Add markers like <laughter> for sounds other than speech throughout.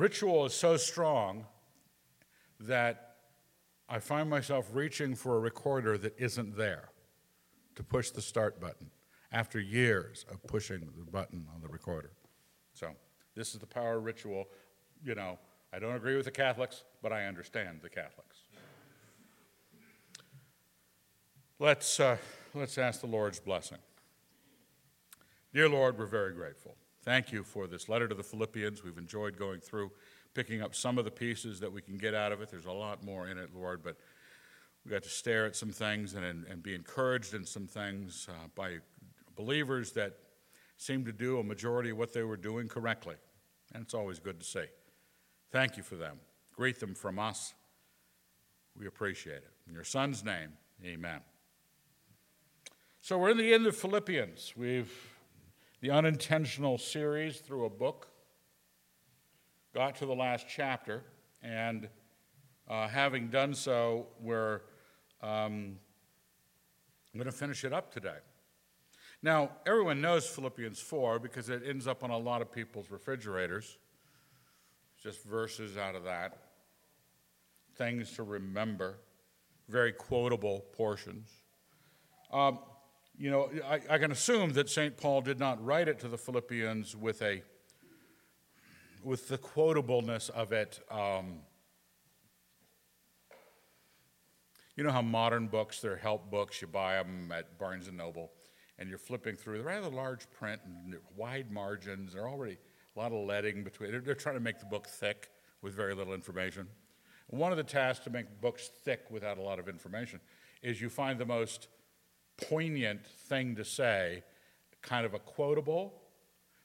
ritual is so strong that I find myself reaching for a recorder that isn't there to push the start button after years of pushing the button on the recorder. So, this is the power of ritual. You know, I don't agree with the Catholics, but I understand the Catholics. Let's, uh, let's ask the Lord's blessing. Dear Lord, we're very grateful. Thank you for this letter to the Philippians. We've enjoyed going through, picking up some of the pieces that we can get out of it. There's a lot more in it, Lord, but we got to stare at some things and, and be encouraged in some things uh, by believers that seem to do a majority of what they were doing correctly. And it's always good to see. Thank you for them. Greet them from us. We appreciate it. In your son's name, amen. So we're in the end of Philippians. We've the unintentional series through a book. Got to the last chapter, and uh, having done so, we're um, going to finish it up today. Now, everyone knows Philippians 4 because it ends up on a lot of people's refrigerators. Just verses out of that, things to remember, very quotable portions. Um, you know, I, I, can assume that St. Paul did not write it to the Philippians with a with the quotableness of it. Um, you know how modern books, they're help books, you buy them at Barnes and Noble, and you're flipping through. They're rather large print and wide margins. They're already a lot of leading between. They're, they're trying to make the book thick with very little information. One of the tasks to make books thick without a lot of information is you find the most poignant thing to say, kind of a quotable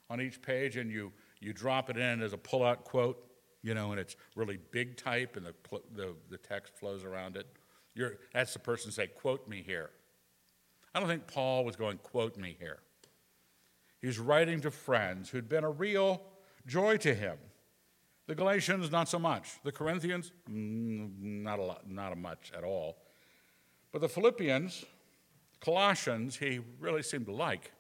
on each page, and you, you drop it in as a pull out quote, you know, and it's really big type and the, the, the text flows around it. You're, that's the person say, quote me here. I don't think Paul was going, quote me here. He's writing to friends who'd been a real joy to him. The Galatians, not so much. The Corinthians, mm, not a lot, not a much at all. But the Philippians, Colossians, he really seemed to like.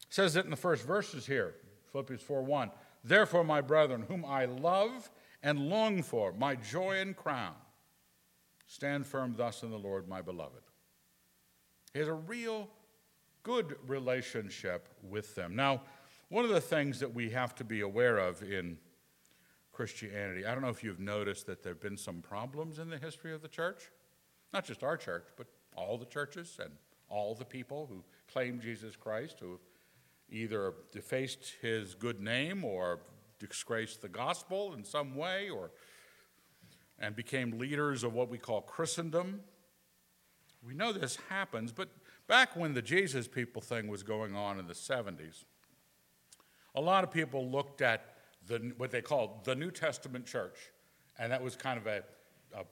It says it in the first verses here, Philippians 4 1. Therefore, my brethren, whom I love and long for, my joy and crown, stand firm thus in the Lord, my beloved. He has a real good relationship with them. Now, one of the things that we have to be aware of in Christianity, I don't know if you've noticed that there have been some problems in the history of the church, not just our church, but all the churches and all the people who claim Jesus Christ, who have either defaced his good name or disgraced the gospel in some way or and became leaders of what we call Christendom. We know this happens, but back when the Jesus people thing was going on in the 70s, a lot of people looked at the, what they called the New Testament church, and that was kind of a, a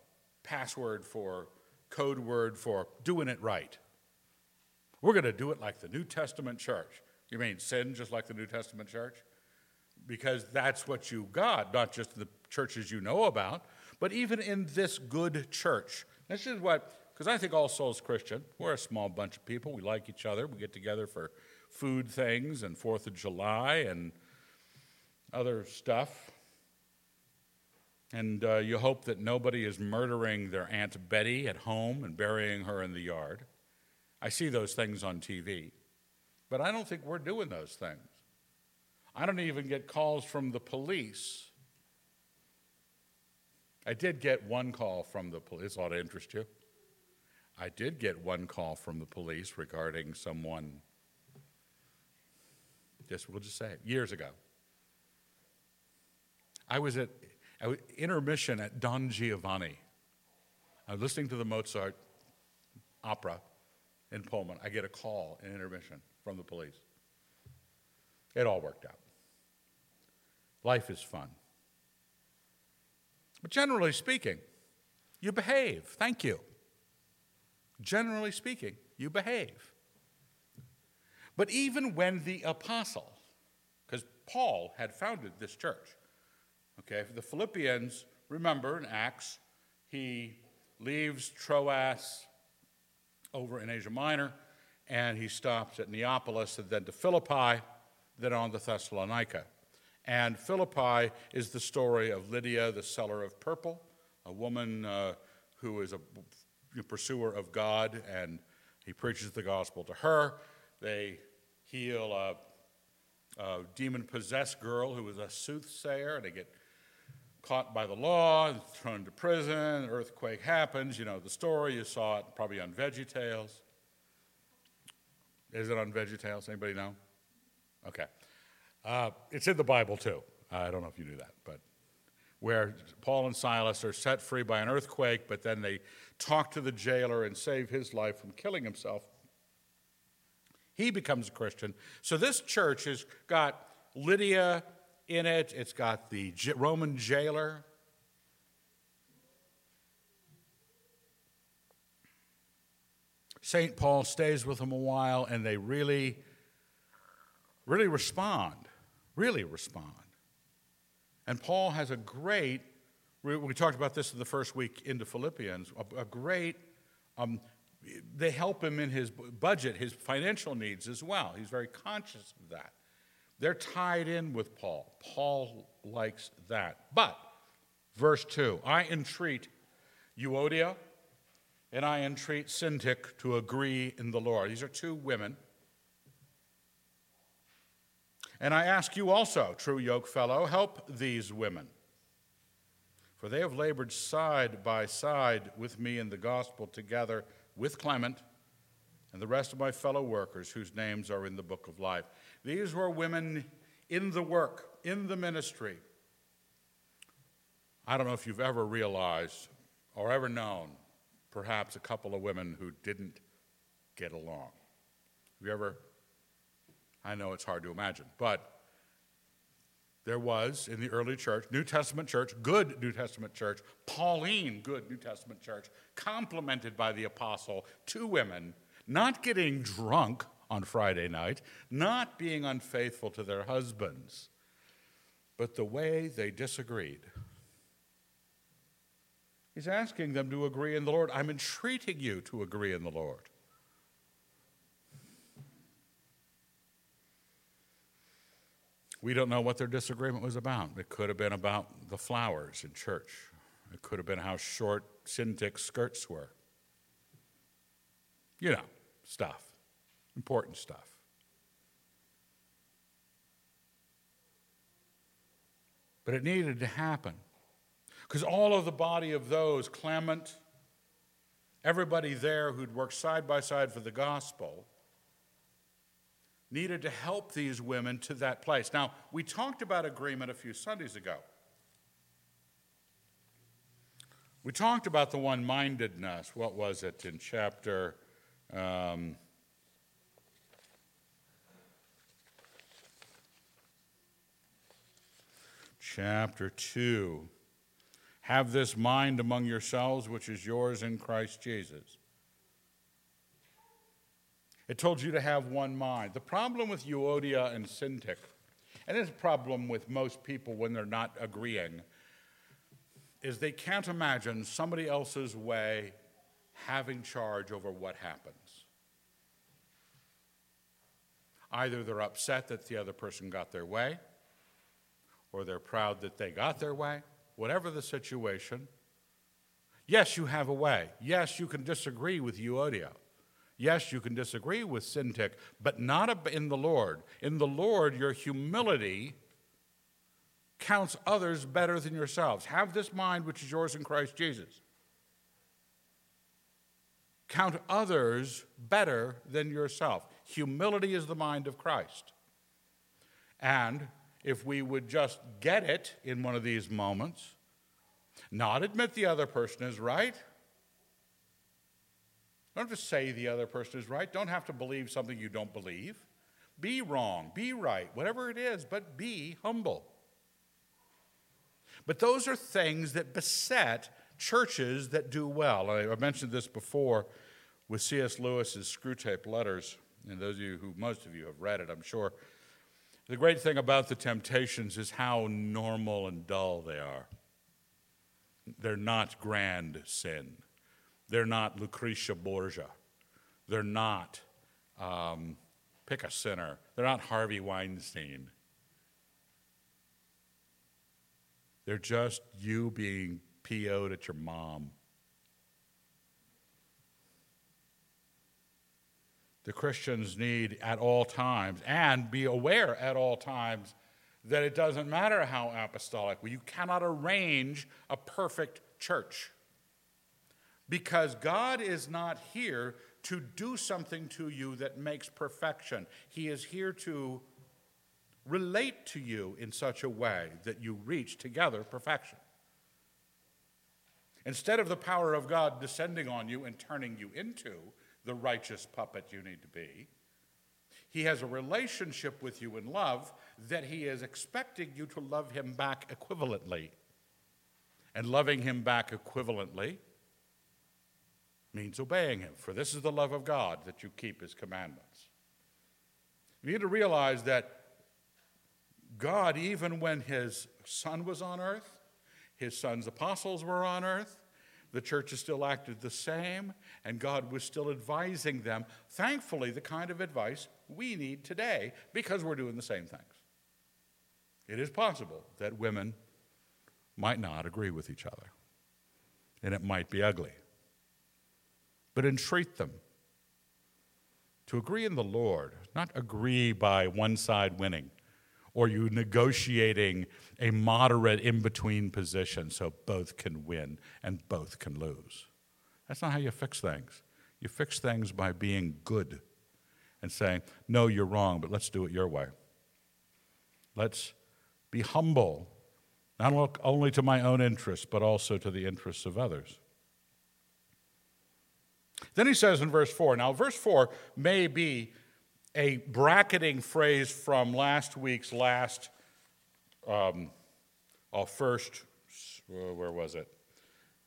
password for code word for doing it right. We're going to do it like the New Testament church. You mean sin just like the New Testament church? Because that's what you got, not just the churches you know about, but even in this good church. This is what, because I think All Souls Christian, we're a small bunch of people. We like each other. We get together for food things and Fourth of July and other stuff. And uh, you hope that nobody is murdering their Aunt Betty at home and burying her in the yard. I see those things on TV, but I don't think we're doing those things. I don't even get calls from the police. I did get one call from the police. This ought to interest you. I did get one call from the police regarding someone, just we'll just say it, years ago. I was at intermission at Don Giovanni. I was listening to the Mozart opera in Pullman. I get a call in intermission from the police. It all worked out. Life is fun. But generally speaking, you behave. Thank you. Generally speaking, you behave. But even when the apostle, because Paul had founded this church, Okay, for the Philippians, remember in Acts, he leaves Troas over in Asia Minor and he stops at Neapolis and then to Philippi, then on to Thessalonica. And Philippi is the story of Lydia, the seller of purple, a woman uh, who is a pursuer of God, and he preaches the gospel to her. They heal a, a demon possessed girl who was a soothsayer, and they get caught by the law and thrown to prison. Earthquake happens. You know the story. You saw it probably on Veggie Tales. Is it on Veggie Tales? Anybody know? Okay. Uh, it's in the Bible too. I don't know if you knew that, but where Paul and Silas are set free by an earthquake, but then they talk to the jailer and save his life from killing himself. He becomes a Christian. So this church has got Lydia in it, it's got the Roman jailer. St. Paul stays with them a while, and they really, really respond, really respond. And Paul has a great, we talked about this in the first week into Philippians, a, great, um, they help him in his budget, his financial needs as well. He's very conscious of that. They're tied in with Paul. Paul likes that. But, verse 2 I entreat Euodia and I entreat Syntyche to agree in the Lord. These are two women. And I ask you also, true yoke fellow, help these women. For they have labored side by side with me in the gospel together with Clement and the rest of my fellow workers whose names are in the book of life. These were women in the work, in the ministry. I don't know if you've ever realized or ever known perhaps a couple of women who didn't get along. Have you ever? I know it's hard to imagine, but there was in the early church, New Testament church, good New Testament church, Pauline, good New Testament church, complimented by the apostle, two women not getting drunk on Friday night, not being unfaithful to their husbands, but the way they disagreed. He's asking them to agree in the Lord. I'm entreating you to agree in the Lord. We don't know what their disagreement was about. It could have been about the flowers in church. It could have been how short Syntyche's skirts were. You know, stuff important stuff. But it needed to happen. Because all of the body of those, Clement, everybody there who'd worked side by side for the gospel, needed to help these women to that place. Now, we talked about agreement a few Sundays ago. We talked about the one mindedness. What was it in chapter um, chapter 2. Have this mind among yourselves, which is yours in Christ Jesus. It told you to have one mind. The problem with Euodia and Syntyche, and it's a problem with most people when they're not agreeing, is they can't imagine somebody else's way having charge over what happens. Either they're upset that the other person got their way, or they're proud that they got their way, whatever the situation. Yes, you have a way. Yes, you can disagree with Euodia. Yes, you can disagree with Syntyche, but not in the Lord. In the Lord, your humility counts others better than yourselves. Have this mind which is yours in Christ Jesus. Count others better than yourself. Humility is the mind of Christ. And if we would just get it in one of these moments, not admit the other person is right. Don't just say the other person is right. Don't have to believe something you don't believe. Be wrong, be right, whatever it is, but be humble. But those are things that beset churches that do well. I mentioned this before with C.S. Lewis's Screwtape Letters, and those of you who, most of you have read it, I'm sure. The great thing about the temptations is how normal and dull they are. They're not grand sin. They're not Lucretia Borgia. They're not, um, pick a sinner. They're not Harvey Weinstein. They're just you being PO'd at your mom. The Christians need at all times and be aware at all times that it doesn't matter how apostolic, you cannot arrange a perfect church. Because God is not here to do something to you that makes perfection. He is here to relate to you in such a way that you reach together perfection. Instead of the power of God descending on you and turning you into the righteous puppet you need to be, He has a relationship with you in love that He is expecting you to love Him back equivalently. And loving Him back equivalently means obeying Him, for this is the love of God that you keep His commandments. You need to realize that God, even when His Son was on earth, His Son's apostles were on earth, the church has still acted the same, and God was still advising them. Thankfully, the kind of advice we need today because we're doing the same things. It is possible that women might not agree with each other, and it might be ugly but entreat them to agree in the Lord, not agree by one side winning or you negotiating a moderate in between position so both can win and both can lose. That's not how you fix things. You fix things by being good and saying, no, you're wrong, but let's do it your way. Let's be humble, not look only to my own interests, but also to the interests of others. Then he says in verse 4 now, verse 4 may be a bracketing phrase from last week's last, um, oh, first, uh, where was it?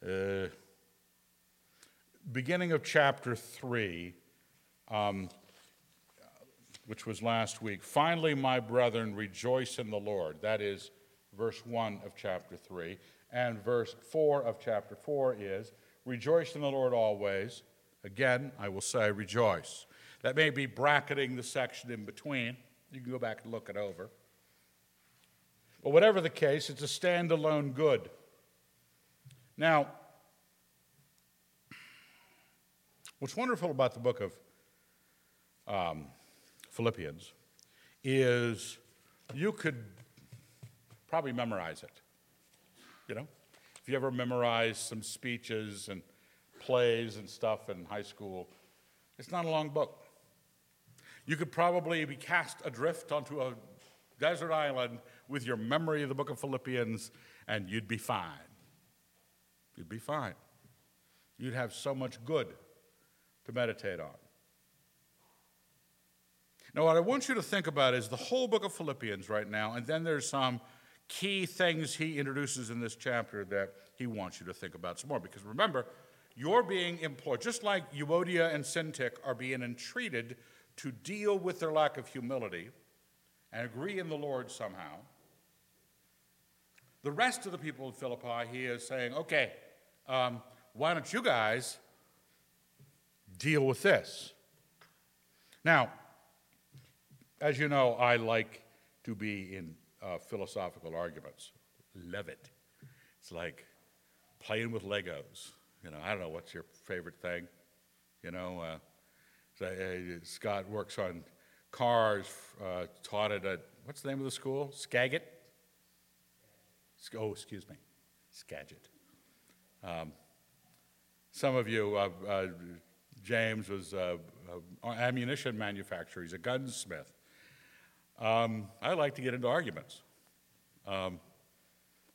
Uh, beginning of chapter 3, um, which was last week. Finally, my brethren, rejoice in the Lord. That is verse 1 of chapter 3. And verse 4 of chapter 4 is, Rejoice in the Lord always. Again, I will say rejoice. That may be bracketing the section in between. You can go back and look it over. But whatever the case, it's a standalone good. Now, what's wonderful about the book of um, Philippians is you could probably memorize it. You know, if you ever memorize some speeches and plays and stuff in high school. It's not a long book. You could probably be cast adrift onto a desert island with your memory of the book of Philippians, and you'd be fine. You'd be fine. You'd have so much good to meditate on. Now, what I want you to think about is the whole book of Philippians right now, and then there's some key things he introduces in this chapter that he wants you to think about some more. Because remember, you're being employed, just like Euodia and Syntyche are being entreated to deal with their lack of humility and agree in the Lord somehow. The rest of the people in Philippi, he is saying, okay, um, why don't you guys deal with this? Now, as you know, I like to be in uh, philosophical arguments. Love it. It's like playing with Legos. You know, I don't know what's your favorite thing. You know, uh, so, uh, Scott works on cars, uh, taught at a, what's the name of the school? Skagit? Oh, excuse me, Skagit. Um, some of you, uh, uh, James was an ammunition manufacturer. He's a gunsmith. Um, I like to get into arguments. Um,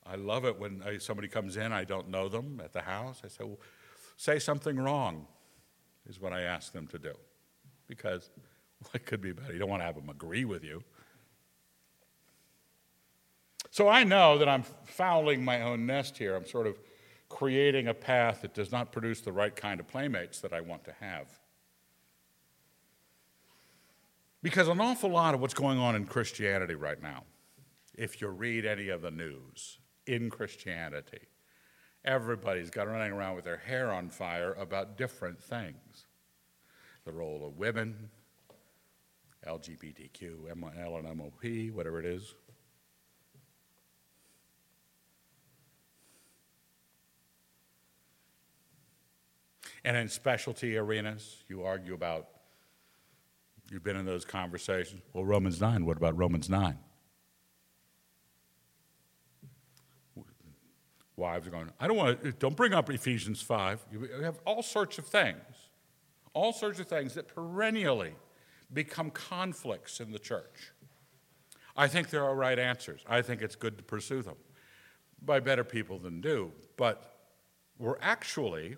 I love it when I, somebody comes in, I don't know them at the house. I say, well, say something wrong, is what I ask them to do. Because <laughs> what could be better? You don't want to have them agree with you. So I know that I'm fouling my own nest here. I'm sort of creating a path that does not produce the right kind of playmates that I want to have. Because an awful lot of what's going on in Christianity right now, if you read any of the news, in Christianity. Everybody's got running around with their hair on fire about different things the role of women, LGBTQ, MIL, and MOP, whatever it is. And in specialty arenas, you argue about, you've been in those conversations. Well, Romans 9, what about Romans 9? Wives are going, I don't want to, don't bring up Ephesians 5. You have all sorts of things all sorts of things that perennially become conflicts in the church. I think there are right answers. I think it's good to pursue them by better people than do. But we're actually,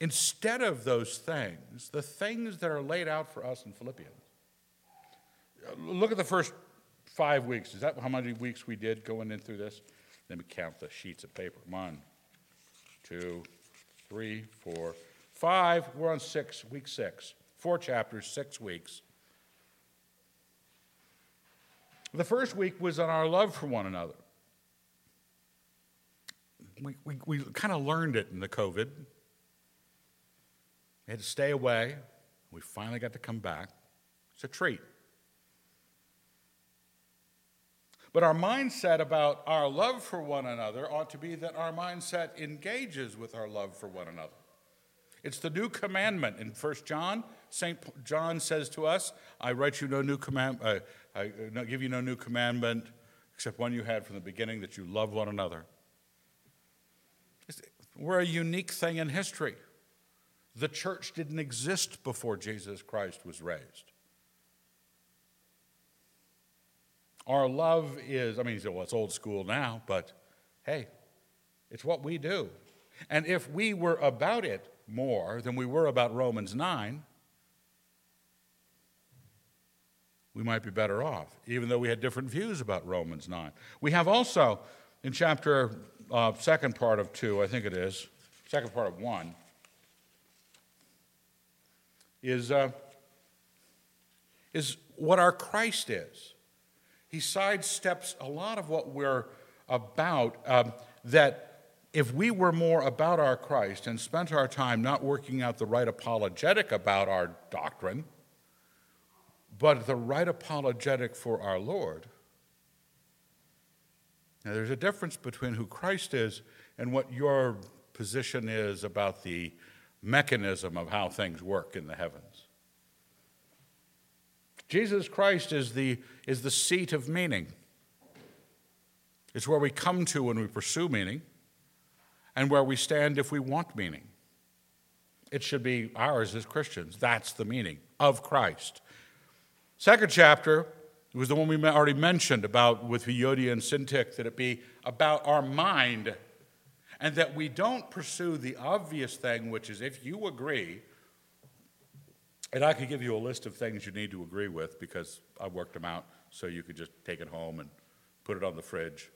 instead of those things, the things that are laid out for us in Philippians. Uh, look at the first five weeks. Is that how many weeks we did going in through this? Let me count the sheets of paper. One, two, three, four, five. We're on six, week six. Four chapters, six weeks. The first week was on our love for one another. We, we, we kind of learned it in the COVID. We had to stay away. We finally got to come back. It's a treat. But our mindset about our love for one another ought to be that our mindset engages with our love for one another. It's the new commandment in 1 John. St. John says to us, I write you no new command, uh, I give you no new commandment except one you had from the beginning that you love one another. We're a unique thing in history. The church didn't exist before Jesus Christ was raised. Our love is, I mean, well, it's old school now, but hey, it's what we do. And if we were about it more than we were about Romans 9, we might be better off, even though we had different views about Romans 9. We have also, in chapter, uh, second part of 2, I think it is, second part of 1, is, uh, is what our Christ is he sidesteps a lot of what we're about. Um, that if we were more about our Christ and spent our time not working out the right apologetic about our doctrine, but the right apologetic for our Lord. Now, there's a difference between who Christ is and what your position is about the mechanism of how things work in the heavens. Jesus Christ is the, is the seat of meaning. It's where we come to when we pursue meaning and where we stand if we want meaning. It should be ours as Christians. That's the meaning of Christ. Second chapter was the one we already mentioned about with Euodia and Syntyche, that it be about our mind and that we don't pursue the obvious thing, which is if you agree and I could give you a list of things you need to agree with because I worked them out so you could just take it home and put it on the fridge,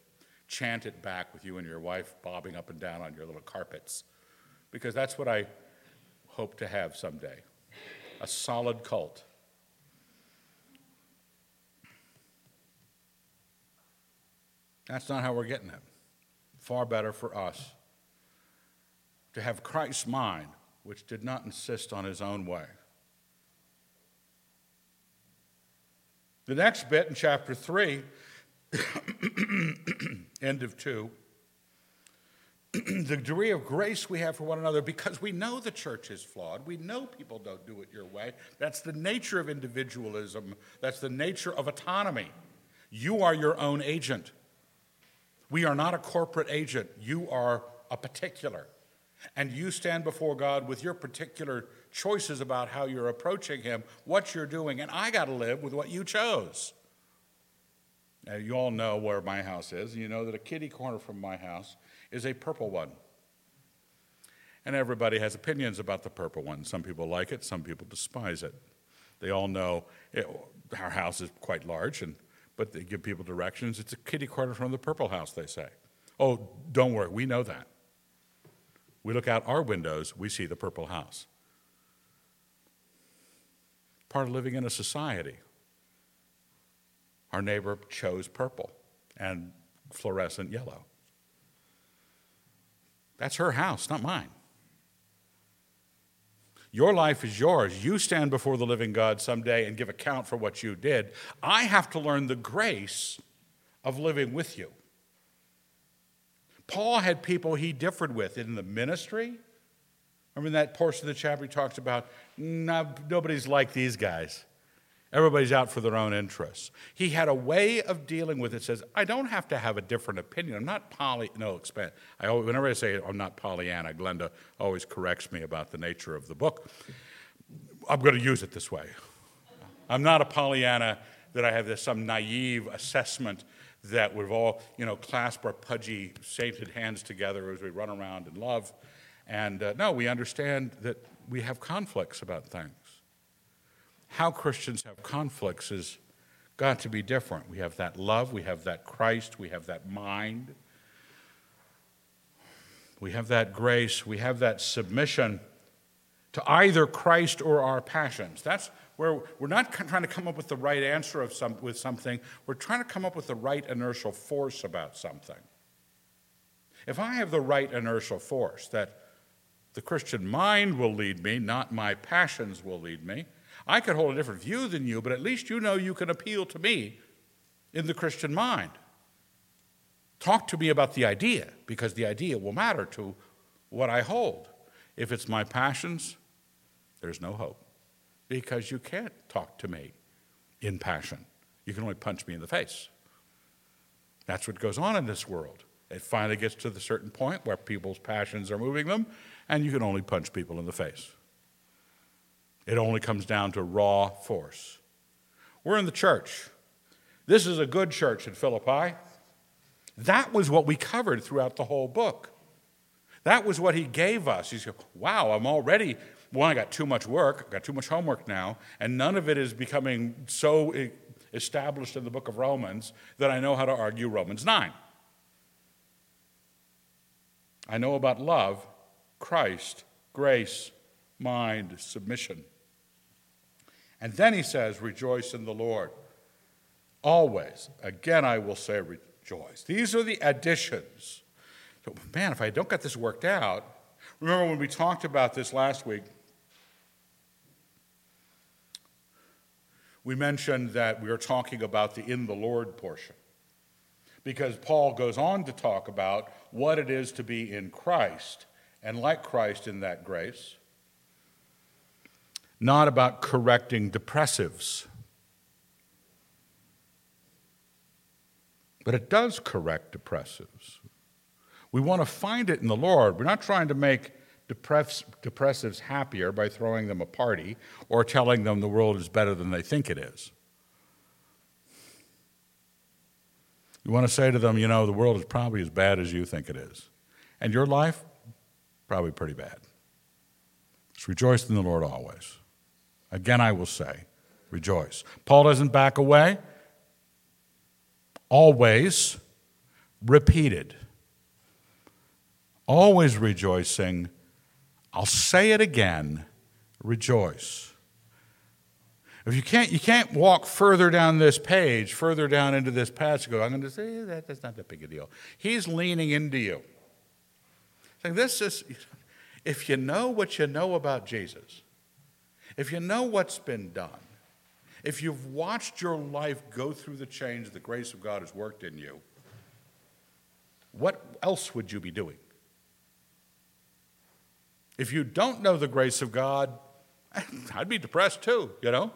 chant it back with you and your wife bobbing up and down on your little carpets. Because that's what I hope to have someday a solid cult. That's not how we're getting it. Far better for us to have Christ's mind, which did not insist on his own way The next bit in chapter 3, <coughs> end of 2, the degree of grace we have for one another because we know the church is flawed. We know people don't do it your way. That's the nature of individualism, that's the nature of autonomy. You are your own agent. We are not a corporate agent, you are a particular. And you stand before God with your particular choices about how you're approaching Him, what you're doing, and I got to live with what you chose. Now, you all know where my house is, you know that a kitty corner from my house is a purple one. And everybody has opinions about the purple one. Some people like it, some people despise it. They all know it, our house is quite large, and, but they give people directions. It's a kitty corner from the purple house, they say. Oh, don't worry, we know that. We look out our windows, we see the purple house part of living in a society. Our neighbor chose purple and fluorescent yellow. That's her house, not mine. Your life is yours. You stand before the living God someday and give account for what you did. I have to learn the grace of living with you. Paul had people he differed with in the ministry, Remember in that portion of the chapter he talks about no, nobody's like these guys. Everybody's out for their own interests. He had a way of dealing with it. Says, I don't have to have a different opinion. I'm not poly. No, expand. I always, whenever I say I'm not Pollyanna, Glenda always corrects me about the nature of the book. I'm going to use it this way. I'm not a Pollyanna that I have this some naive assessment that we've all, you know, clasp our pudgy, sainted hands together as we run around in love. And uh, no, we understand that we have conflicts about things how Christians have conflicts is got to be different. We have that love, we have that Christ, we have that mind, we have that grace, we have that submission to either Christ or our passions. That's where we're not trying to come up with the right answer of some, with something, we're trying to come up with the right inertial force about something. If I have the right inertial force, that the Christian mind will lead me, not my passions will lead me, I could hold a different view than you, but at least you know you can appeal to me in the Christian mind. Talk to me about the idea, because the idea will matter to what I hold. If it's my passions, there's no hope, because you can't talk to me in passion. You can only punch me in the face. That's what goes on in this world. It finally gets to the certain point where people's passions are moving them, and you can only punch people in the face. It only comes down to raw force. We're in the church. This is a good church in Philippi. That was what we covered throughout the whole book. That was what he gave us. He said, Wow, I'm already, one, I got too much work, I got too much homework now, and none of it is becoming so established in the book of Romans that I know how to argue Romans 9. I know about love, Christ, grace, mind, submission. And then he says, Rejoice in the Lord. Always. Again, I will say, Rejoice. These are the additions. So, man, if I don't get this worked out, remember when we talked about this last week, we mentioned that we are talking about the in the Lord portion. Because Paul goes on to talk about what it is to be in Christ and like Christ in that grace not about correcting depressives. But it does correct depressives. We want to find it in the Lord. We're not trying to make depress- depressives happier by throwing them a party or telling them the world is better than they think it is. You want to say to them, you know, the world is probably as bad as you think it is. And your life, probably pretty bad. Just rejoice in the Lord always. Again, I will say, rejoice. Paul doesn't back away. Always repeated. Always rejoicing. I'll say it again rejoice. If you can't, you can't walk further down this page, further down into this passage, go, I'm going to say eh, that, that's not that big a deal. He's leaning into you. Saying, this is, if you know what you know about Jesus, if you know what's been done, if you've watched your life go through the change the grace of God has worked in you, what else would you be doing? If you don't know the grace of God, <laughs> I'd be depressed too, you know?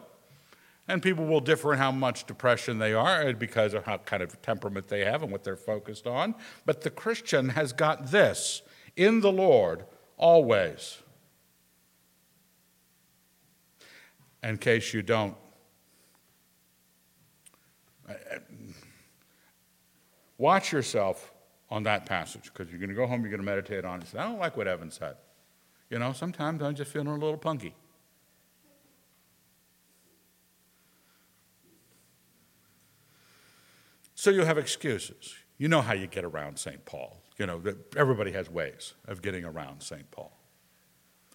And people will differ in how much depression they are eh, because of how kind of temperament they have and what they're focused on. But the Christian has got this in the Lord always. In case you don't. Watch yourself on that passage because you're going to go home, you're going to meditate on it. Say, I don't like what Evan said. You know, sometimes I'm just feeling a little punky. So you have excuses. You know how you get around St. Paul. You know, everybody has ways of getting around St. Paul.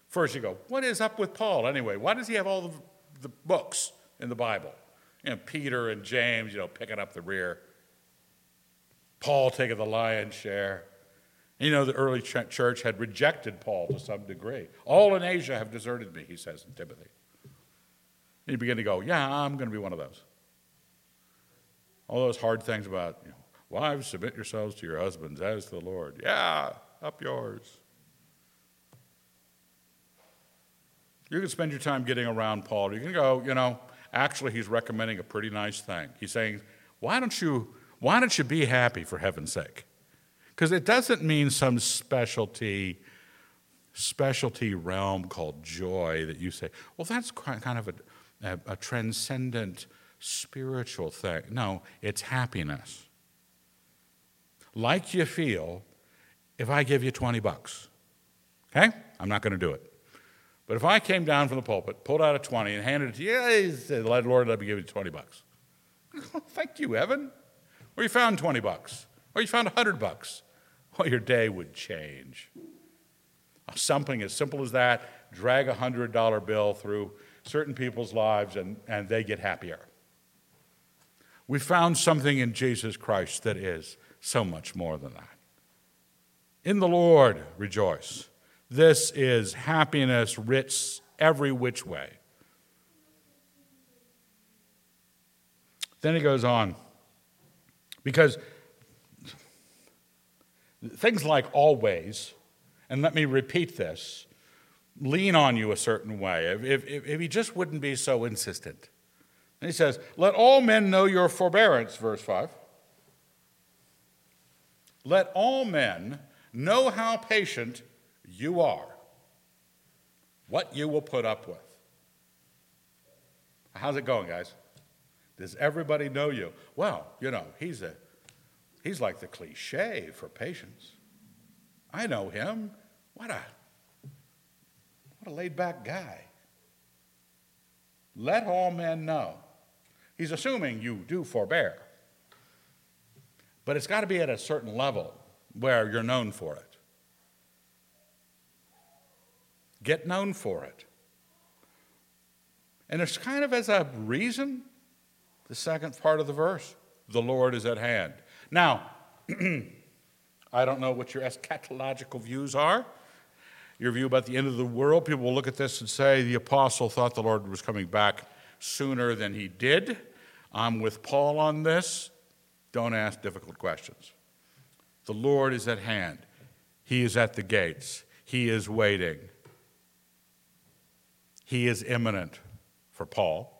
First, you go, What is up with Paul anyway? Why does he have all the the books in the Bible. You know, Peter and James, you know, picking up the rear. Paul taking the lion's share. You know, the early church had rejected Paul to some degree. All in Asia have deserted me, he says in Timothy. And you begin to go, yeah, I'm going to be one of those. All those hard things about, you know, wives, submit yourselves to your husbands as to the Lord. Yeah, up yours. You can spend your time getting around Paul. You can go, you know, actually, he's recommending a pretty nice thing. He's saying, why don't you, why don't you be happy for heaven's sake? Because it doesn't mean some specialty, specialty realm called joy that you say, well, that's kind of a, a, a transcendent spiritual thing. No, it's happiness. Like you feel if I give you 20 bucks. Okay? I'm not going to do it. But if I came down from the pulpit, pulled out a 20 and handed it to you, yeah, said, Lord, let me give you 20 bucks. <laughs> Thank you, Evan. Or you found 20 bucks. Or you found 100 bucks. Well, your day would change. Something as simple as that, drag a $100 bill through certain people's lives and, and they get happier. We found something in Jesus Christ that is so much more than that. In the Lord, rejoice. This is happiness rich every which way. Then he goes on, because things like always, and let me repeat this, lean on you a certain way. If, if, if he just wouldn't be so insistent. And he says, Let all men know your forbearance, verse 5. Let all men know how patient you are, what you will put up with. How's it going, guys? Does everybody know you? Well, you know, he's a he's like the cliche for patience. I know him. What a what a laid back guy. Let all men know. He's assuming you do forbear. But it's got to be at a certain level where you're known for it. Get known for it. And it's kind of as a reason, the second part of the verse the Lord is at hand. Now, <clears throat> I don't know what your eschatological views are, your view about the end of the world. People will look at this and say the apostle thought the Lord was coming back sooner than he did. I'm with Paul on this. Don't ask difficult questions. The Lord is at hand, He is at the gates, He is waiting. He is imminent for Paul.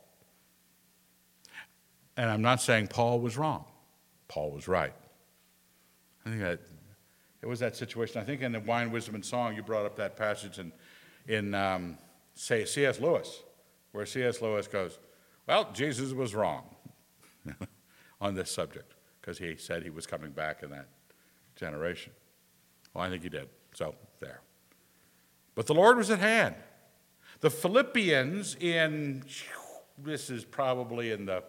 And I'm not saying Paul was wrong. Paul was right. I think that it was that situation. I think in the Wine, Wisdom, and Song, you brought up that passage in, in um, say, C.S. Lewis, where C.S. Lewis goes, Well, Jesus was wrong <laughs> on this subject because he said he was coming back in that generation. Well, I think he did. So, there. But the Lord was at hand. The Philippians in, this is probably in the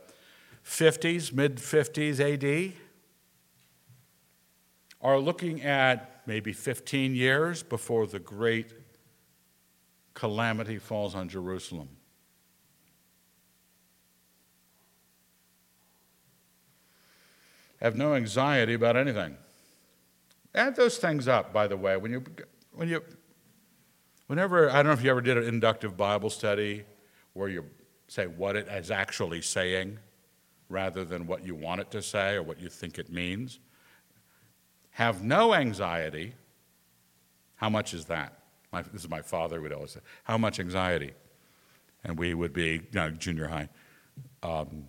50s, mid 50s AD, are looking at maybe 15 years before the great calamity falls on Jerusalem. Have no anxiety about anything. Add those things up, by the way, when you, when you Whenever, I don't know if you ever did an inductive Bible study where you say what it is actually saying rather than what you want it to say or what you think it means. Have no anxiety. How much is that? My, this is my father would always say, How much anxiety? And we would be, you know, junior high. Um,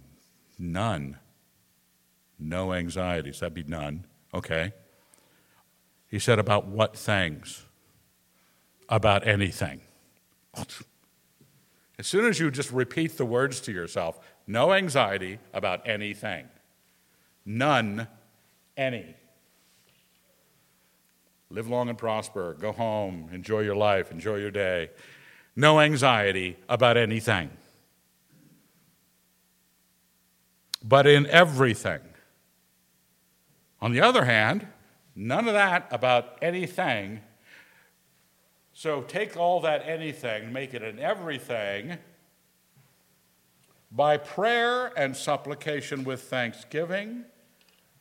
none. No anxieties. That'd be none. Okay. He said, About what things? About anything. As soon as you just repeat the words to yourself, no anxiety about anything. None, any. Live long and prosper. Go home. Enjoy your life. Enjoy your day. No anxiety about anything. But in everything. On the other hand, none of that about anything so take all that anything, make it an everything, by prayer and supplication with thanksgiving,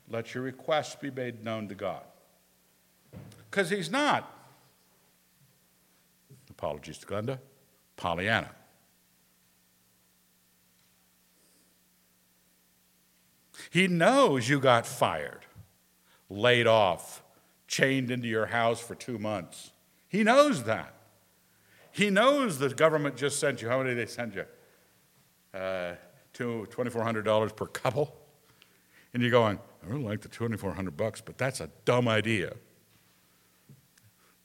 let your requests be made known to God. Because he's not, apologies to Glenda, Pollyanna. He knows you got fired, laid off, chained into your house for two months. He knows that. He knows the government just sent you. How many did they send you? Uh, two, $2,400 per couple. And you're going, I really like the 2,400 bucks, but that's a dumb idea.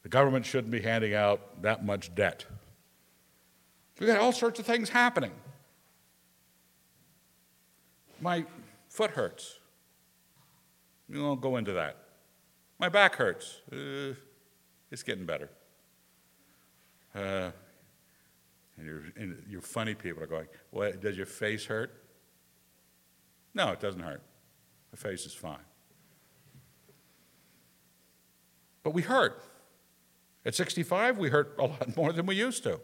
The government shouldn't be handing out that much debt. We've got all sorts of things happening. My foot hurts. We won't go into that. My back hurts. Uh, it's getting better. Uh, and, you're, and you funny people are going, well, does your face hurt? No, it doesn't hurt. My face is fine. But we hurt. At 65, we hurt a lot more than we used to.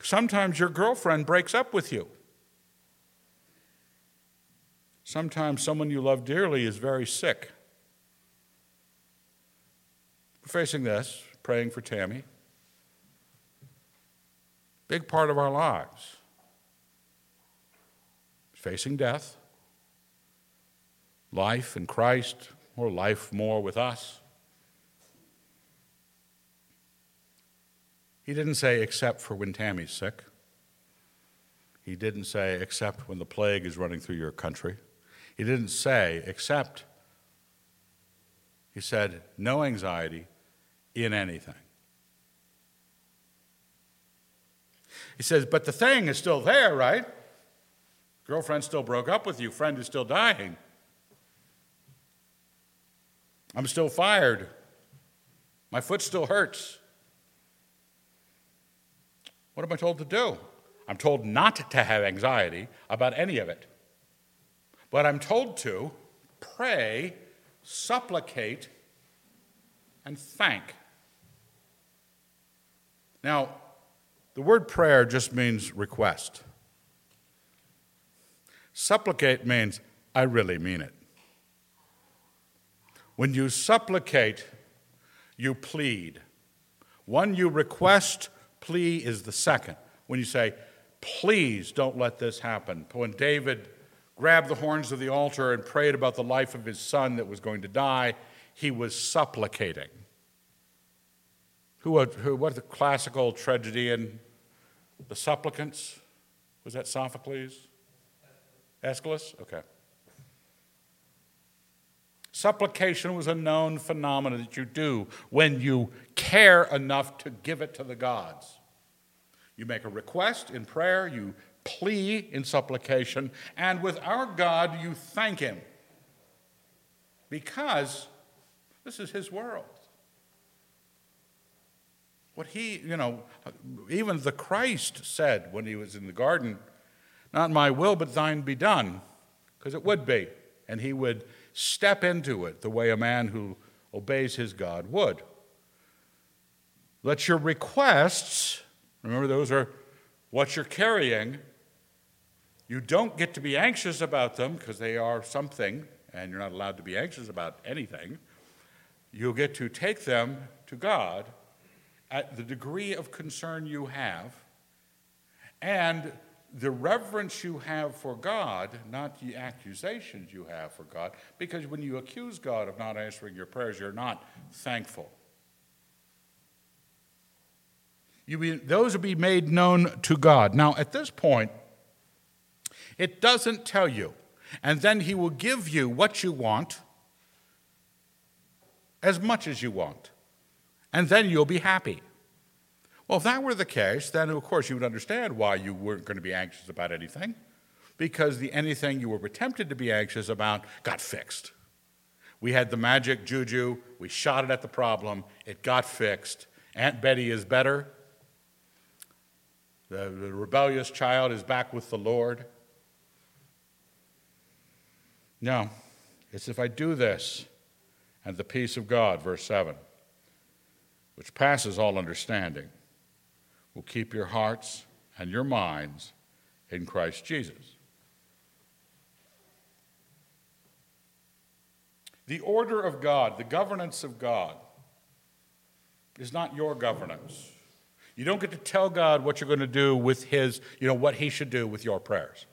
Sometimes your girlfriend breaks up with you. Sometimes someone you love dearly is very sick. Facing this, praying for Tammy. Big part of our lives. Facing death, life in Christ, or life more with us. He didn't say, except for when Tammy's sick. He didn't say, except when the plague is running through your country. He didn't say, except. He said, no anxiety in anything. He says, but the thing is still there, right? Girlfriend still broke up with you, friend is still dying. I'm still fired. My foot still hurts. What am I told to do? I'm told not to have anxiety about any of it. But I'm told to pray, supplicate, and thank. Now, the word prayer just means request. Supplicate means I really mean it. When you supplicate, you plead. One you request, plea is the second. When you say, please don't let this happen. When David grabbed the horns of the altar and prayed about the life of his son that was going to die, he was supplicating. Who, who what the classical tragedian? The supplicants? Was that Sophocles? Aeschylus? Okay. Supplication was a known phenomenon that you do when you care enough to give it to the gods. You make a request in prayer, you plea in supplication, and with our God, you thank Him because this is His world. What He, you know, even the Christ said when He was in the garden, Not my will, but thine be done, because it would be. And He would step into it the way a man who obeys his God would. Let your requests, remember, those are what you're carrying. You don't get to be anxious about them because they are something, and you're not allowed to be anxious about anything. You'll get to take them to God at the degree of concern you have, and the reverence you have for God, not the accusations you have for God, because when you accuse God of not answering your prayers, you're not thankful. You be, those will be made known to God. Now, at this point, it doesn't tell you, and then He will give you what you want, as much as you want, and then you'll be happy. Well, if that were the case, then of course you would understand why you weren't going to be anxious about anything, because the anything you were tempted to be anxious about got fixed. We had the magic juju, we shot it at the problem, it got fixed. Aunt Betty is better. The, the rebellious child is back with the Lord. No, it's if I do this, and the peace of God, verse 7, which passes all understanding will keep your hearts and your minds in Christ Jesus. The order of God, the governance of God, is not your governance. You don't get to tell God what you're going to do with His, you know, what He should do with your prayers.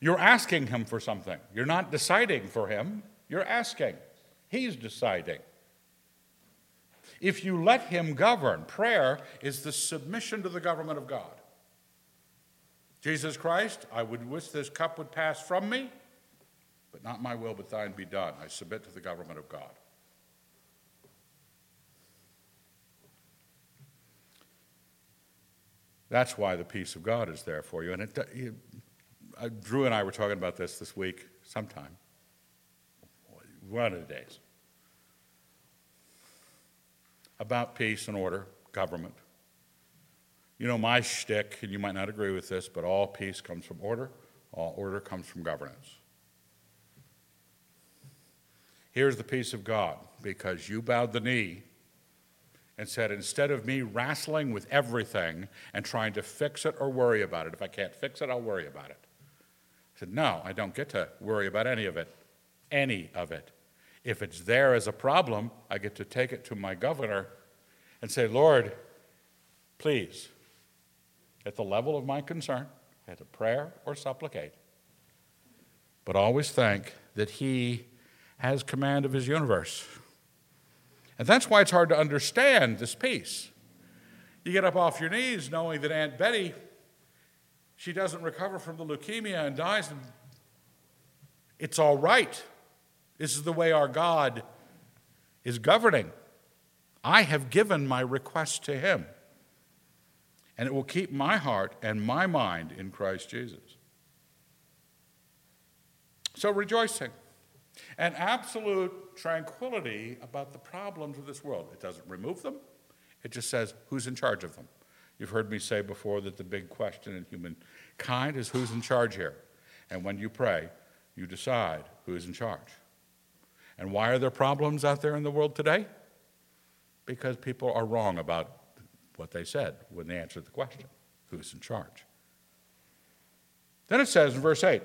You're asking Him for something. You're not deciding for Him, you're asking. He's deciding. If you let Him govern, prayer is the submission to the government of God. Jesus Christ, I would wish this cup would pass from me, but not my will, but thine be done. I submit to the government of God. That's why the peace of God is there for you. And it, you, uh, Drew and I were talking about this this week sometime, one of the days, about peace and order, government. You know, my shtick, and you might not agree with this, but all peace comes from order, all order comes from governance. Here's the peace of God because you bowed the knee and said, instead of me wrestling with everything and trying to fix it or worry about it, if I can't fix it, I'll worry about it. I said, no, I don't get to worry about any of it. Any of it. If it's there as a problem, I get to take it to my governor and say, Lord, please, at the level of my concern, at a prayer or supplicate, but always think that He has command of His universe. And that's why it's hard to understand this peace. You get up off your knees knowing that Aunt Betty, she doesn't recover from the leukemia and dies, and it's all right. This is the way our God is governing. I have given my request to Him, and it will keep my heart and my mind in Christ Jesus. So rejoicing and absolute tranquility about the problems of this world. It doesn't remove them, it just says who's in charge of them. You've heard me say before that the big question in humankind is who's in charge here. And when you pray, you decide who is in charge. And why are there problems out there in the world today? Because people are wrong about what they said when they answered the question who's in charge? Then it says in verse 8,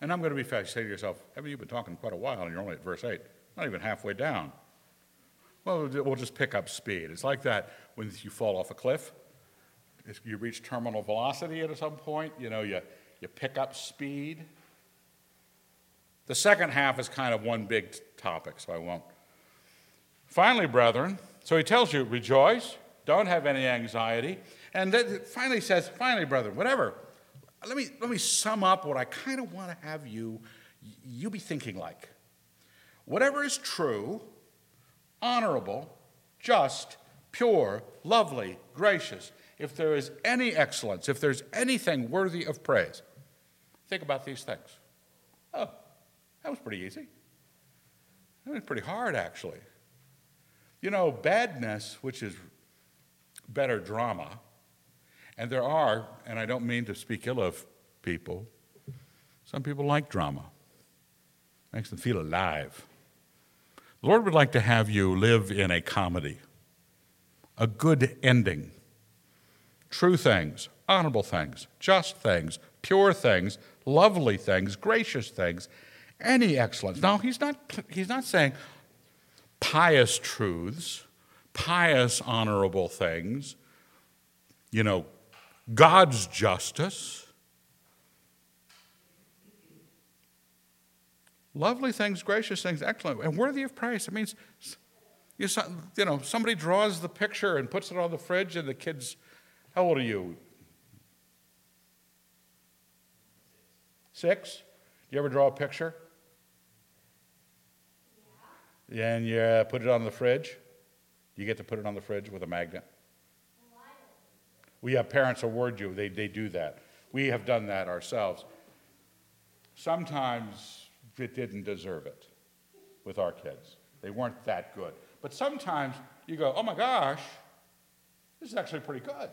and I'm going to be fast. Say to yourself, haven't you been talking quite a while and you're only at verse 8? Not even halfway down. Well, we'll just pick up speed. It's like that when you fall off a cliff. If you reach terminal velocity at some point, you know, you, you pick up speed. The second half is kind of one big topic, so I won't. Finally, brethren, so he tells you, rejoice, don't have any anxiety. And then finally says, finally, brethren, whatever let me, let me sum up what I kind of want to have you, you be thinking like. Whatever is true, honorable, just, pure, lovely, gracious, if there is any excellence, if there's anything worthy of praise, think about these things. Oh, that was pretty easy. That was pretty hard, actually. You know, badness, which is better drama, and there are, and I don't mean to speak ill of people, some people like drama, makes them feel alive. The Lord would like to have you live in a comedy, a good ending, true things, honorable things, just things, pure things, lovely things, gracious things, any excellence. Now, he's not, he's not saying pious truths, pious, honorable things, you know, God's justice. Lovely things, gracious things, excellent, and worthy of praise. It means, you know, somebody draws the picture and puts it on the fridge, and the kids, how old are you? Six? Do you ever draw a picture? And you uh, put it on the fridge? You get to put it on the fridge with a magnet? We have parents award you, they, they do that. We have done that ourselves. Sometimes it didn't deserve it with our kids. They weren't that good. But sometimes you go, oh my gosh, this is actually pretty good.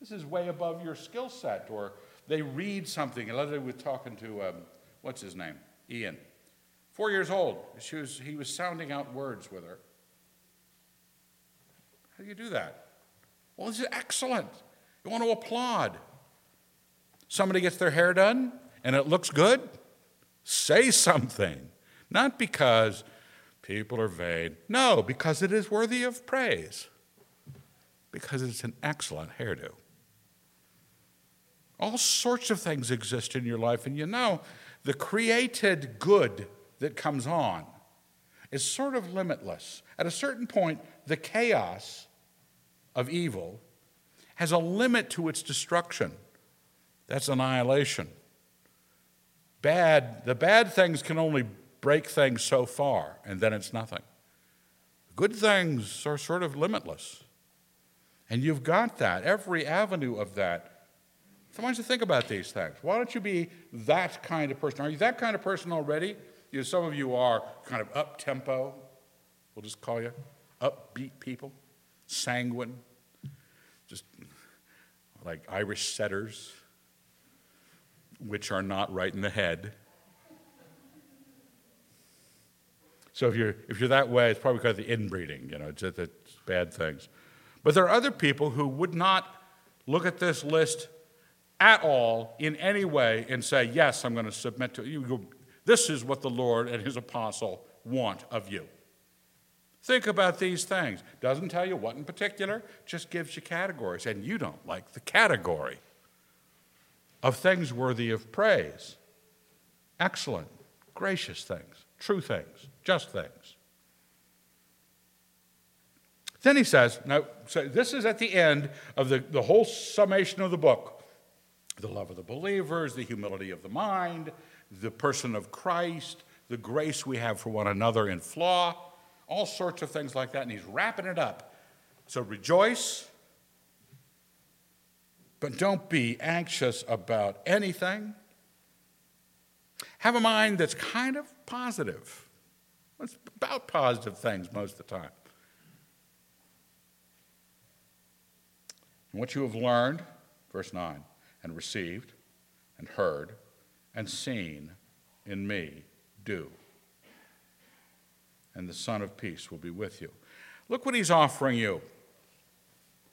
This is way above your skill set. Or they read something. And Leslie was talking to, um, what's his name? Ian. Four years old. She was, he was sounding out words with her. How do you do that? Well, this is excellent. You want to applaud. Somebody gets their hair done and it looks good? Say something. Not because people are vain. No, because it is worthy of praise. Because it's an excellent hairdo. All sorts of things exist in your life, and you know the created good that comes on is sort of limitless. At a certain point, the chaos of evil has a limit to its destruction. That's annihilation. Bad, the bad things can only break things so far, and then it's nothing. Good things are sort of limitless. And you've got that, every avenue of that. So why don't you think about these things? Why don't you be that kind of person? Are you that kind of person already? You know, some of you are kind of up tempo, we'll just call you upbeat people, sanguine, just like Irish setters, which are not right in the head. So if you're, if you're that way, it's probably because of the inbreeding, you know, it's, it's bad things. But there are other people who would not look at this list at all in any way and say, Yes, I'm going to submit to you. This is what the Lord and his apostle want of you. Think about these things. Doesn't tell you what in particular, just gives you categories. And you don't like the category of things worthy of praise. Excellent, gracious things, true things, just things. Then he says, now, so this is at the end of the, the whole summation of the book the love of the believers, the humility of the mind, the person of Christ, the grace we have for one another in flaw, all sorts of things like that. And he's wrapping it up. So rejoice, but don't be anxious about anything. Have a mind that's kind of positive. It's about positive things most of the time. And what you have learned, verse 9, and received, and heard, and seen in me, do. And the Son of Peace will be with you. Look what he's offering you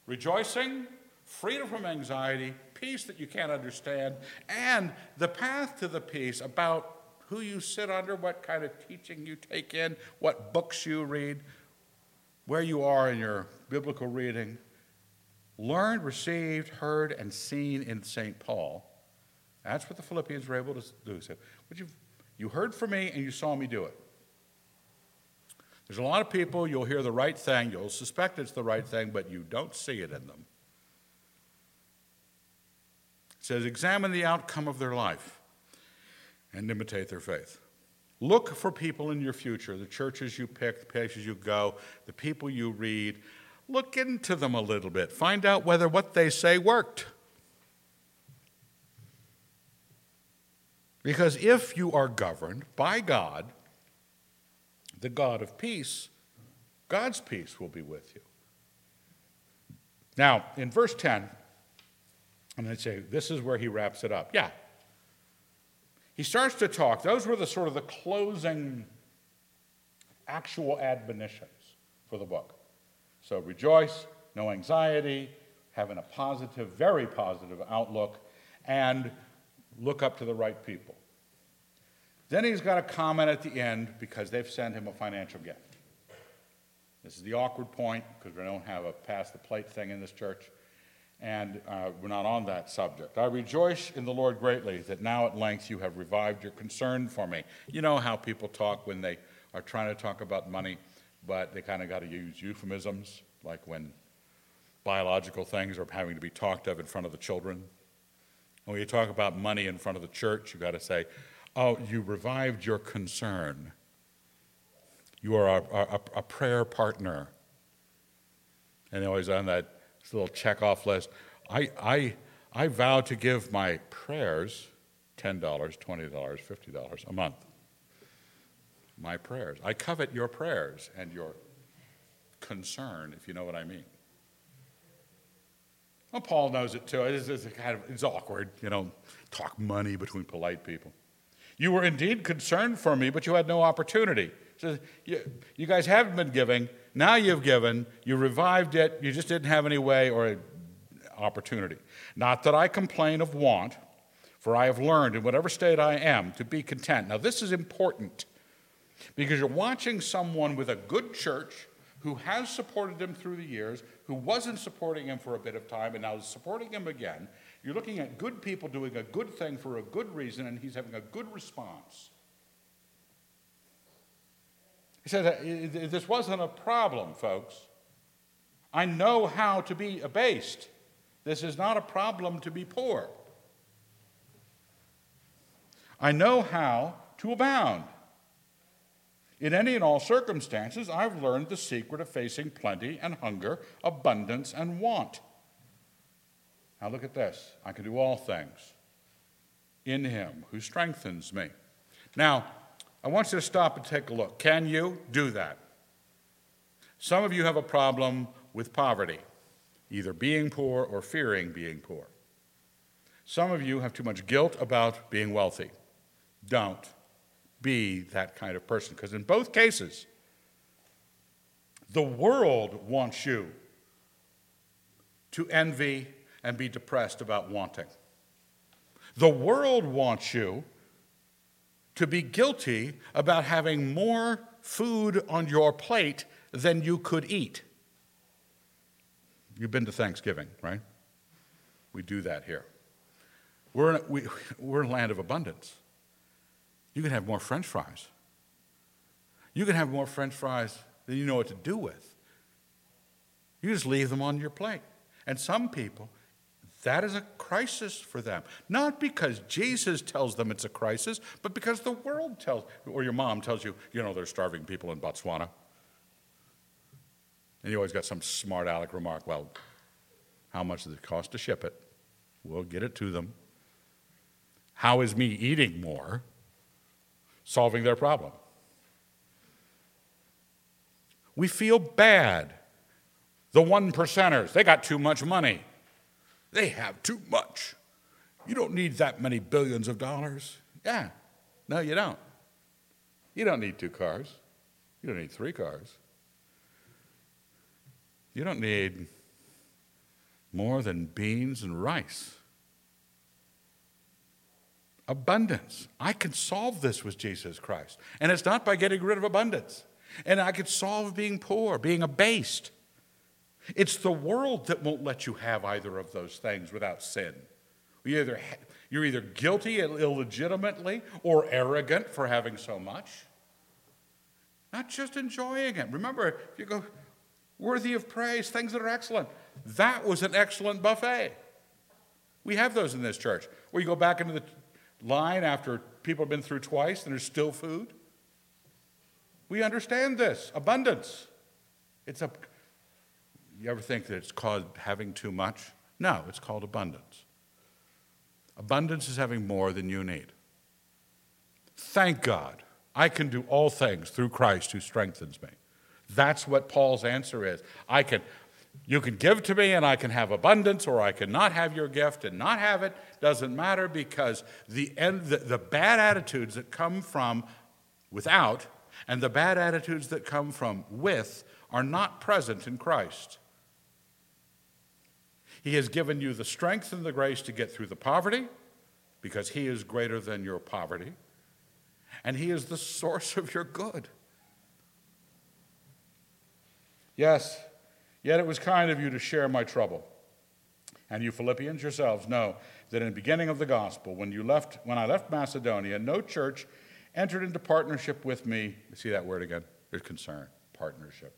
rejoicing, freedom from anxiety, peace that you can't understand, and the path to the peace about who you sit under, what kind of teaching you take in, what books you read, where you are in your biblical reading. Learned, received, heard, and seen in St. Paul. That's what the Philippians were able to do. So, you you heard from me and you saw me do it. There's a lot of people, you'll hear the right thing, you'll suspect it's the right thing, but you don't see it in them. It says, examine the outcome of their life and imitate their faith. Look for people in your future, the churches you pick, the places you go, the people you read. Look into them a little bit. Find out whether what they say worked. Because if you are governed by God, the God of peace, God's peace will be with you. Now, in verse 10, and I'd say this is where he wraps it up. Yeah, he starts to talk. Those were the sort of the closing actual admonitions for the book. So rejoice, no anxiety, having a positive, very positive outlook, and look up to the right people. Then he's got a comment at the end because they've sent him a financial gift. This is the awkward point because we don't have a pass the plate thing in this church and uh, we're not on that subject. I rejoice in the Lord greatly that now at length you have revived your concern for me. You know how people talk when they are trying to talk about money, but they kind of got to use euphemisms, like when biological things are having to be talked of in front of the children. When you talk about money in front of the church, you've got to say, "Oh, you revived your concern. You are a, a, a prayer partner." And always on that little check-off list. I, I, I vow to give my prayers $10, $20, $50 a month. My prayers. I covet your prayers and your concern, if you know what I mean. Well, Paul knows it too. It's, it's, kind of, it's awkward, you know, talk money between polite people. You were indeed concerned for me, but you had no opportunity. So you, you guys haven't been giving. Now you've given. You revived it. You just didn't have any way or opportunity. Not that I complain of want, for I have learned in whatever state I am to be content. Now, this is important because you're watching someone with a good church who has supported them through the years, who wasn't supporting him for a bit of time and now is supporting him again. You're looking at good people doing a good thing for a good reason, and he's having a good response. He said, This wasn't a problem, folks. I know how to be abased. This is not a problem to be poor. I know how to abound. In any and all circumstances, I've learned the secret of facing plenty and hunger, abundance and want. Now look at this. I can do all things in him who strengthens me. Now, I want you to stop and take a look. Can you do that? Some of you have a problem with poverty, either being poor or fearing being poor. Some of you have too much guilt about being wealthy. Don't be that kind of person, because in both cases, the world wants you to envy and be depressed about wanting. The world wants you to be guilty about having more food on your plate than you could eat. You've been to Thanksgiving, right? We do that here. We're in, we, <laughs> we're in a land of abundance. You can have more french fries. You can have more french fries than you know what to do with. You just leave them on your plate. And some people, that is a crisis for them. Not because Jesus tells them it's a crisis, but because the world tells, or your mom tells you, you know, there's starving people in Botswana. And you always got some smart aleck remark, well, how much does it cost to ship it? We'll get it to them. How is me eating more solving their problem? We feel bad. The one percenters, they got too much money. They have too much. You don't need that many billions of dollars. Yeah, no, you don't. You don't need two cars. You don't need three cars. You don't need more than beans and rice. Abundance. I can solve this with Jesus Christ. And it's not by getting rid of abundance. And I could solve being poor, being abased. It's the world that won't let you have either of those things without sin. You either, you're either guilty illegitimately or arrogant for having so much. Not just enjoying it. Remember, if you go, worthy of praise, things that are excellent. That was an excellent buffet. We have those in this church where you go back into the line after people have been through twice and there's still food. We understand this abundance. It's a. You ever think that it's called having too much? No, it's called abundance. Abundance is having more than you need. Thank God, I can do all things through Christ who strengthens me. That's what Paul's answer is. I can, you can give to me and I can have abundance, or I can not have your gift and not have it. Doesn't matter because the, end, the, the bad attitudes that come from without and the bad attitudes that come from with are not present in Christ. He has given you the strength and the grace to get through the poverty because He is greater than your poverty, and He is the source of your good. Yes, yet it was kind of you to share my trouble. And you Philippians yourselves know that in the beginning of the gospel, when you left, when I left Macedonia, no church entered into partnership with me. See that word again? There's concern, partnership.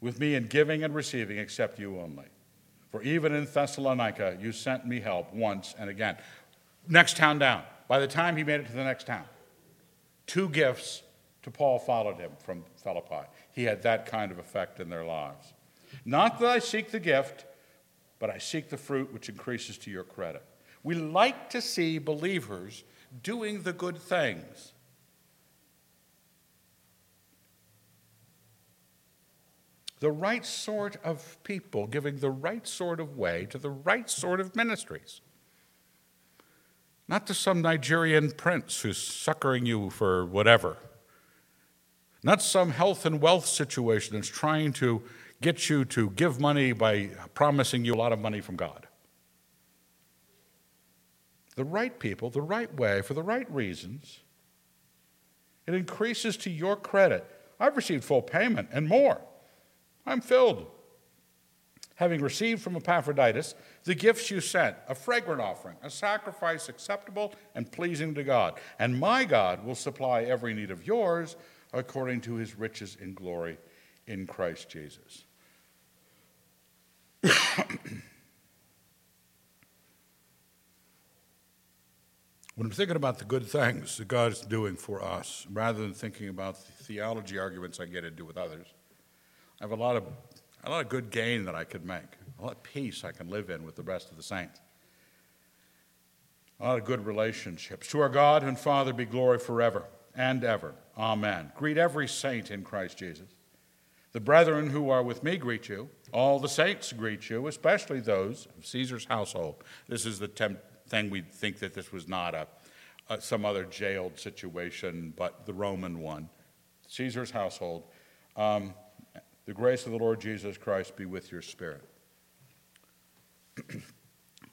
With me in giving and receiving, except you only. For even in Thessalonica, you sent me help once and again. Next town down. By the time he made it to the next town, two gifts to Paul followed him from Philippi. He had that kind of effect in their lives. Not that I seek the gift, but I seek the fruit which increases to your credit. We like to see believers doing the good things. The right sort of people giving the right sort of way to the right sort of ministries. Not to some Nigerian prince who's suckering you for whatever not some health and wealth situation that's trying to get you to give money by promising you a lot of money from God. The right people, the right way, for the right reasons, it increases to your credit. I've received full payment and more. I'm filled. Having received from Epaphroditus the gifts you sent, a fragrant offering, a sacrifice acceptable and pleasing to God. And my God will supply every need of yours according to his riches in glory in Christ Jesus. <coughs> when I'm thinking about the good things that God is doing for us, rather than thinking about the theology arguments I get into with others, I have a lot of, a lot of good gain that I could make, a lot of peace I can live in with the rest of the saints, a lot of good relationships. To our God and Father be glory forever and ever. Amen. Greet every saint in Christ Jesus. The brethren who are with me greet you. All the saints greet you, especially those of Caesar's household. This is the temp- thing we think that this was not a, a, some other jailed situation, but the Roman one. Caesar's household. Um, the grace of the Lord Jesus Christ be with your spirit. <clears throat>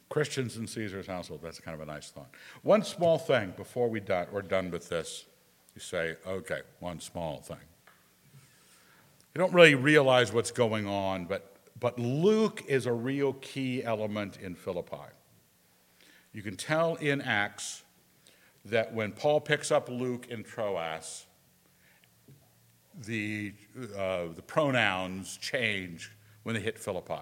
Christians in Caesar's household, that's kind of a nice thought. One small thing before we we're done with this. You say, okay, one small thing. You don't really realize what's going on, but, but Luke is a real key element in Philippi. You can tell in Acts that when Paul picks up Luke in Troas, the, uh, the pronouns change when they hit Philippi.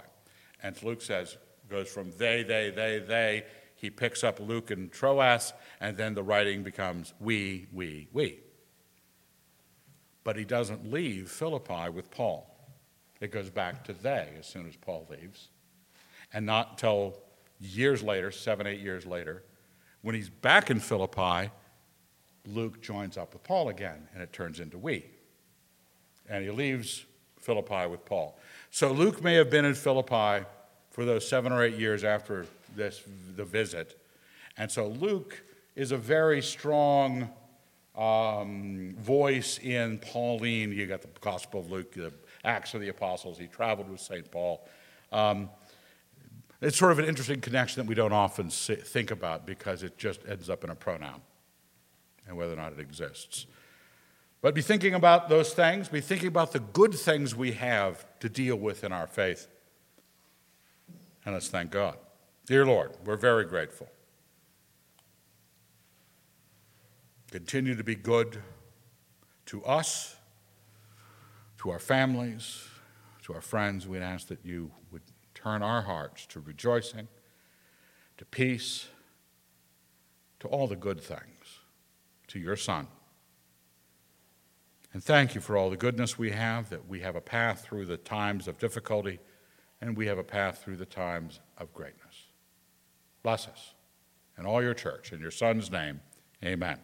And Luke says, goes from they, they, they, they. He picks up Luke in Troas, and then the writing becomes we, we, we but he doesn't leave Philippi with Paul. It goes back to they as soon as Paul leaves. And not until years later, seven, eight years later, when he's back in Philippi, Luke joins up with Paul again, and it turns into we. And he leaves Philippi with Paul. So Luke may have been in Philippi for those seven or eight years after this, the visit. And so Luke is a very strong um, voice in Pauline. You got the Gospel of Luke, the Acts of the Apostles. He traveled with St. Paul. Um, it's sort of an interesting connection that we don't often think about because it just ends up in a pronoun and whether or not it exists. But be thinking about those things, be thinking about the good things we have to deal with in our faith. And let's thank God. Dear Lord, we're very grateful Continue to be good to us, to our families, to our friends. We'd ask that you would turn our hearts to rejoicing, to peace, to all the good things, to your Son. And thank you for all the goodness we have, that we have a path through the times of difficulty and we have a path through the times of greatness. Bless us and all your church. In your Son's name, amen.